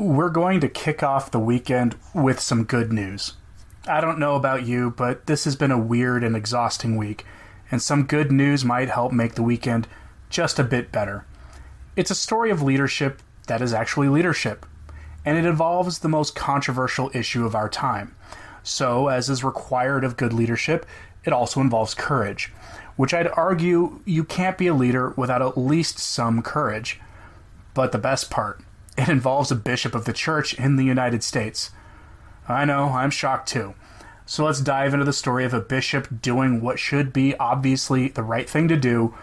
We're going to kick off the weekend with some good news. I don't know about you, but this has been a weird and exhausting week, and some good news might help make the weekend just a bit better. It's a story of leadership that is actually leadership, and it involves the most controversial issue of our time. So, as is required of good leadership, it also involves courage, which I'd argue you can't be a leader without at least some courage. But the best part, it involves a bishop of the church in the United States. I know, I'm shocked too. So let's dive into the story of a bishop doing what should be obviously the right thing to do,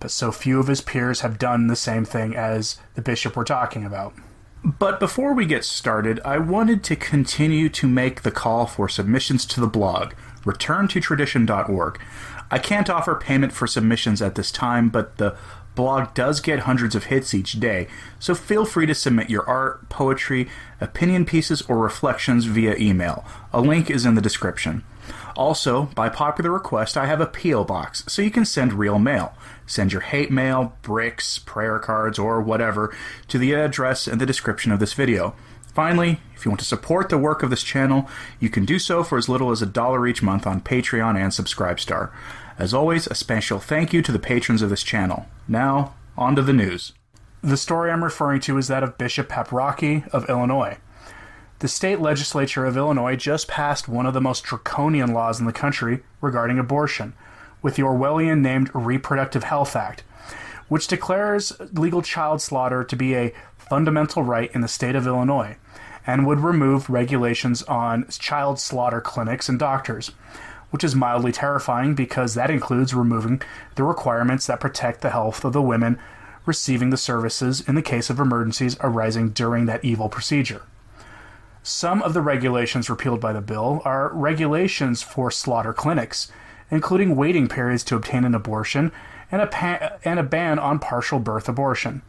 but so few of his peers have done the same thing as the bishop we're talking about. But before we get started, I wanted to continue to make the call for submissions to the blog, returntotradition.org. I can't offer payment for submissions at this time, but the blog does get hundreds of hits each day, so feel free to submit your art, poetry, opinion pieces, or reflections via email. A link is in the description. Also, by popular request, I have a P.O. box, so you can send real mail. Send your hate mail, bricks, prayer cards, or whatever to the address in the description of this video. Finally, if you want to support the work of this channel, you can do so for as little as a dollar each month on Patreon and Subscribestar. As always, a special thank you to the patrons of this channel. Now, on to the news. The story I'm referring to is that of Bishop Paprocki of Illinois. The state legislature of Illinois just passed one of the most draconian laws in the country regarding abortion, with the Orwellian named Reproductive Health Act, which declares legal child slaughter to be a fundamental right in the state of Illinois and would remove regulations on child slaughter clinics and doctors which is mildly terrifying because that includes removing the requirements that protect the health of the women receiving the services in the case of emergencies arising during that evil procedure. Some of the regulations repealed by the bill are regulations for slaughter clinics, including waiting periods to obtain an abortion and a, pa- and a ban on partial birth abortion.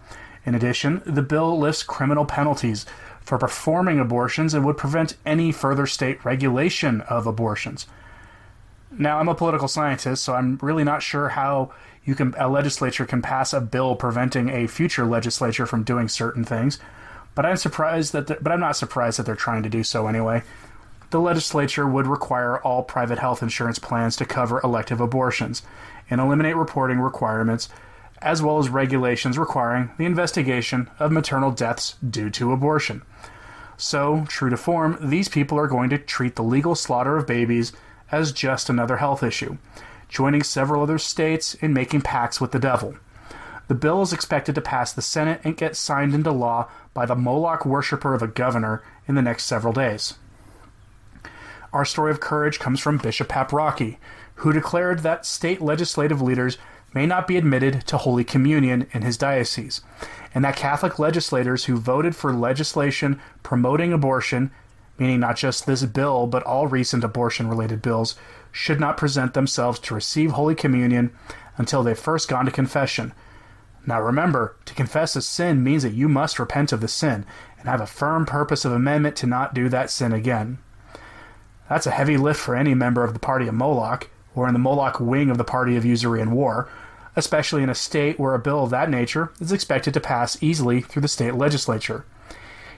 In addition, the bill lifts criminal penalties for performing abortions and would prevent any further state regulation of abortions. Now, I'm a political scientist, so I'm really not sure how you can a legislature can pass a bill preventing a future legislature from doing certain things. But I'm surprised that, but I'm not surprised that they're trying to do so anyway. The legislature would require all private health insurance plans to cover elective abortions and eliminate reporting requirements, as well as regulations requiring the investigation of maternal deaths due to abortion. So, true to form, these people are going to treat the legal slaughter of babies as just another health issue, joining several other states in making pacts with the devil. The bill is expected to pass the Senate and get signed into law by the Moloch worshiper of a governor in the next several days. Our story of courage comes from Bishop Paprocki, who declared that state legislative leaders may not be admitted to Holy Communion in his diocese, and that Catholic legislators who voted for legislation promoting abortion meaning not just this bill, but all recent abortion related bills, should not present themselves to receive Holy Communion until they've first gone to confession. Now remember, to confess a sin means that you must repent of the sin and have a firm purpose of amendment to not do that sin again. That's a heavy lift for any member of the party of Moloch, or in the Moloch wing of the party of usury and war, especially in a state where a bill of that nature is expected to pass easily through the state legislature.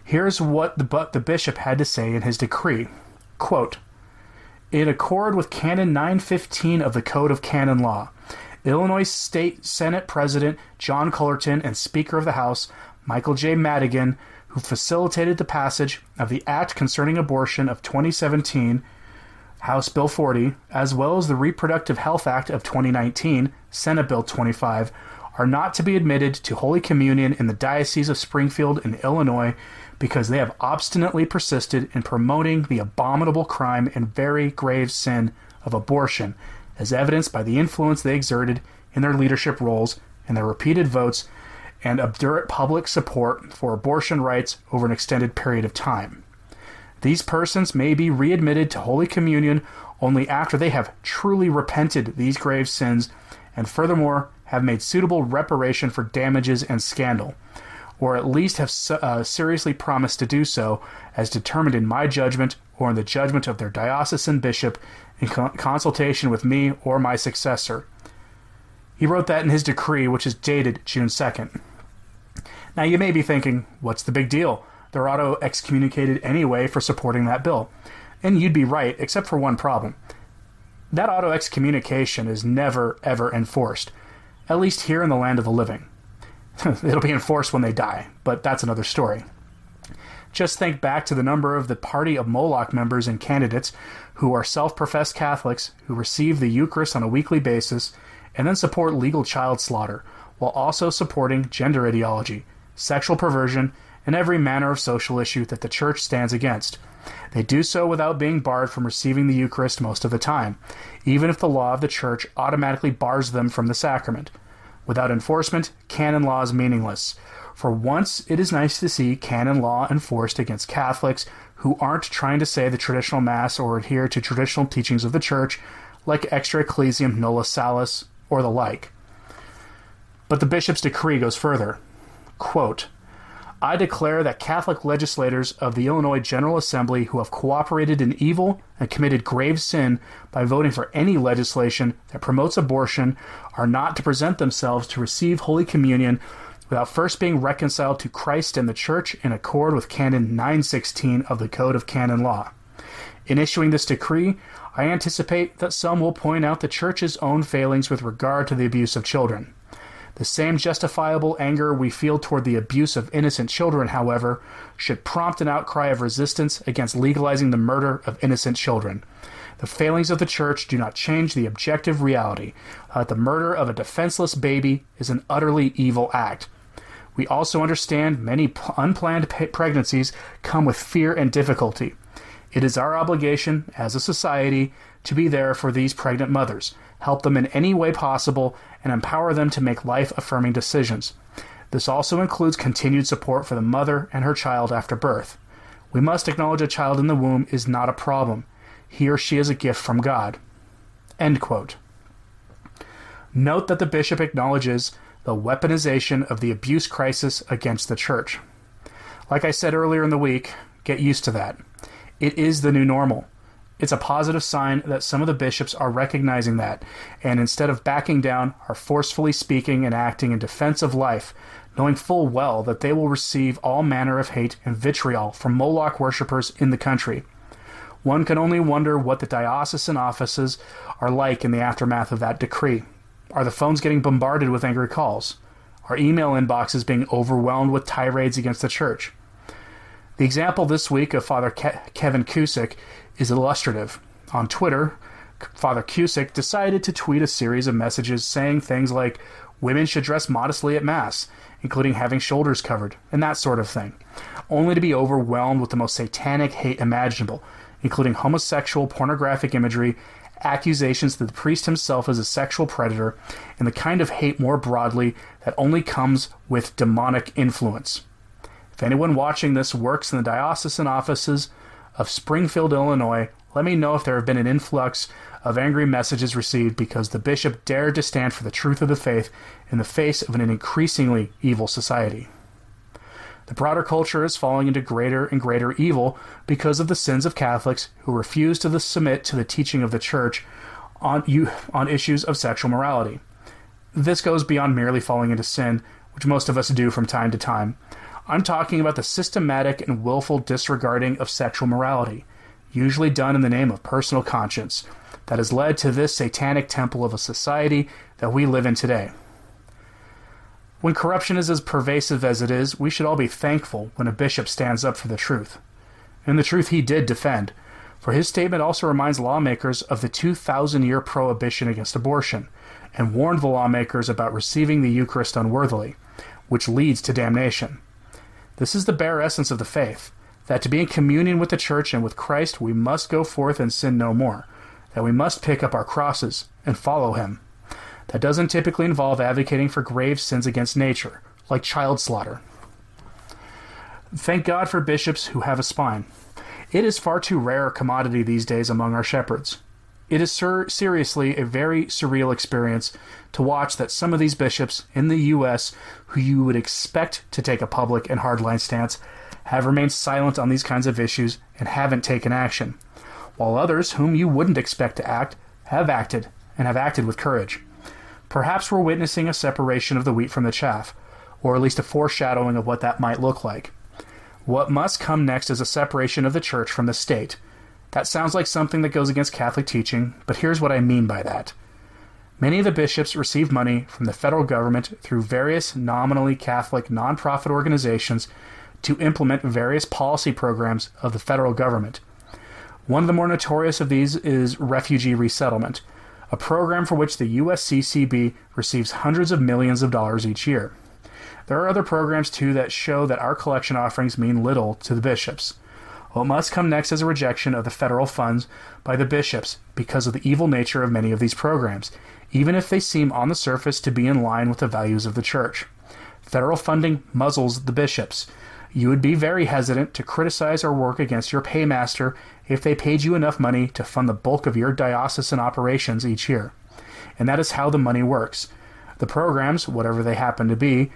Here's what the, but the bishop had to say in his decree. Quote, in accord with Canon 915 of the Code of Canon Law, Illinois State Senate President John Cullerton and Speaker of the House Michael J. Madigan, who facilitated the passage of the Act Concerning Abortion of 2017, House Bill 40, as well as the Reproductive Health Act of 2019, Senate Bill 25, are not to be admitted to Holy Communion in the Diocese of Springfield in Illinois because they have obstinately persisted in promoting the abominable crime and very grave sin of abortion, as evidenced by the influence they exerted in their leadership roles and their repeated votes and obdurate public support for abortion rights over an extended period of time. These persons may be readmitted to Holy Communion only after they have truly repented these grave sins and furthermore have made suitable reparation for damages and scandal, or at least have uh, seriously promised to do so as determined in my judgment or in the judgment of their diocesan bishop in co- consultation with me or my successor. He wrote that in his decree, which is dated June 2nd. Now, you may be thinking, what's the big deal? They're auto excommunicated anyway for supporting that bill. And you'd be right, except for one problem. That auto excommunication is never, ever enforced, at least here in the land of the living. It'll be enforced when they die, but that's another story. Just think back to the number of the Party of Moloch members and candidates who are self professed Catholics who receive the Eucharist on a weekly basis and then support legal child slaughter, while also supporting gender ideology, sexual perversion, and every manner of social issue that the Church stands against. They do so without being barred from receiving the Eucharist most of the time, even if the law of the Church automatically bars them from the sacrament. Without enforcement, canon law is meaningless. For once, it is nice to see canon law enforced against Catholics who aren't trying to say the traditional Mass or adhere to traditional teachings of the Church, like extra ecclesiam nulla salus or the like. But the bishop's decree goes further. Quote, I declare that Catholic legislators of the Illinois General Assembly who have cooperated in evil and committed grave sin by voting for any legislation that promotes abortion are not to present themselves to receive Holy Communion without first being reconciled to Christ and the Church in accord with Canon 916 of the Code of Canon Law. In issuing this decree, I anticipate that some will point out the Church's own failings with regard to the abuse of children. The same justifiable anger we feel toward the abuse of innocent children, however, should prompt an outcry of resistance against legalizing the murder of innocent children. The failings of the Church do not change the objective reality that the murder of a defenseless baby is an utterly evil act. We also understand many unplanned pregnancies come with fear and difficulty. It is our obligation, as a society, to be there for these pregnant mothers, help them in any way possible, and empower them to make life affirming decisions. This also includes continued support for the mother and her child after birth. We must acknowledge a child in the womb is not a problem. He or she is a gift from God. Note that the bishop acknowledges the weaponization of the abuse crisis against the church. Like I said earlier in the week, get used to that. It is the new normal. It's a positive sign that some of the bishops are recognizing that, and instead of backing down, are forcefully speaking and acting in defense of life, knowing full well that they will receive all manner of hate and vitriol from Moloch worshippers in the country. One can only wonder what the diocesan offices are like in the aftermath of that decree. Are the phones getting bombarded with angry calls? Are email inboxes being overwhelmed with tirades against the church? The example this week of Father Ke- Kevin Cusick is illustrative. On Twitter, Father Cusick decided to tweet a series of messages saying things like, Women should dress modestly at Mass, including having shoulders covered, and that sort of thing, only to be overwhelmed with the most satanic hate imaginable, including homosexual pornographic imagery, accusations that the priest himself is a sexual predator, and the kind of hate more broadly that only comes with demonic influence. If anyone watching this works in the diocesan offices of Springfield, Illinois, let me know if there have been an influx of angry messages received because the bishop dared to stand for the truth of the faith in the face of an increasingly evil society. The broader culture is falling into greater and greater evil because of the sins of Catholics who refuse to submit to the teaching of the Church on, on issues of sexual morality. This goes beyond merely falling into sin, which most of us do from time to time, I'm talking about the systematic and willful disregarding of sexual morality, usually done in the name of personal conscience, that has led to this satanic temple of a society that we live in today. When corruption is as pervasive as it is, we should all be thankful when a bishop stands up for the truth. And the truth he did defend, For his statement also reminds lawmakers of the 2,000 year prohibition against abortion and warned the lawmakers about receiving the Eucharist unworthily, which leads to damnation. This is the bare essence of the faith that to be in communion with the church and with Christ, we must go forth and sin no more, that we must pick up our crosses and follow him. That doesn't typically involve advocating for grave sins against nature, like child slaughter. Thank God for bishops who have a spine. It is far too rare a commodity these days among our shepherds. It is ser- seriously a very surreal experience to watch that some of these bishops in the U.S., who you would expect to take a public and hardline stance, have remained silent on these kinds of issues and haven't taken action, while others, whom you wouldn't expect to act, have acted and have acted with courage. Perhaps we're witnessing a separation of the wheat from the chaff, or at least a foreshadowing of what that might look like. What must come next is a separation of the church from the state that sounds like something that goes against Catholic teaching, but here's what I mean by that. Many of the bishops receive money from the federal government through various nominally Catholic nonprofit organizations to implement various policy programs of the federal government. One of the more notorious of these is refugee resettlement, a program for which the USCCB receives hundreds of millions of dollars each year. There are other programs too that show that our collection offerings mean little to the bishops. What must come next is a rejection of the federal funds by the bishops because of the evil nature of many of these programs, even if they seem on the surface to be in line with the values of the church. Federal funding muzzles the bishops. You would be very hesitant to criticize or work against your paymaster if they paid you enough money to fund the bulk of your diocesan operations each year. And that is how the money works. The programs, whatever they happen to be,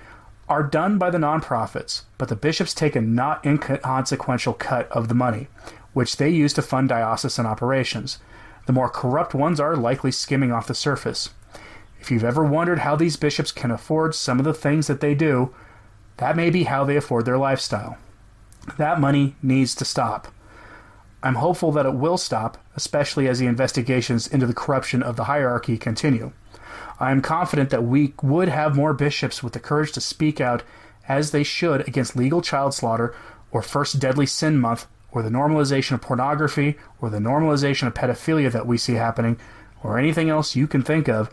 are done by the nonprofits, but the bishops take a not inconsequential cut of the money, which they use to fund diocesan operations. The more corrupt ones are likely skimming off the surface. If you've ever wondered how these bishops can afford some of the things that they do, that may be how they afford their lifestyle. That money needs to stop. I'm hopeful that it will stop, especially as the investigations into the corruption of the hierarchy continue. I am confident that we would have more bishops with the courage to speak out as they should against legal child slaughter or First Deadly Sin Month or the normalization of pornography or the normalization of pedophilia that we see happening or anything else you can think of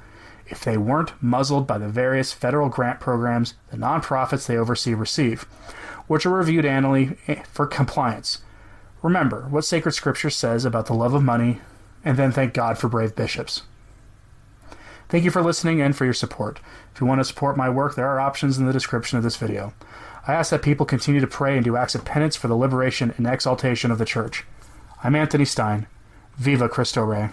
if they weren't muzzled by the various federal grant programs the nonprofits they oversee receive, which are reviewed annually eh, for compliance. Remember what sacred scripture says about the love of money, and then thank God for brave bishops. Thank you for listening and for your support. If you want to support my work, there are options in the description of this video. I ask that people continue to pray and do acts of penance for the liberation and exaltation of the Church. I'm Anthony Stein. Viva Cristo Rey.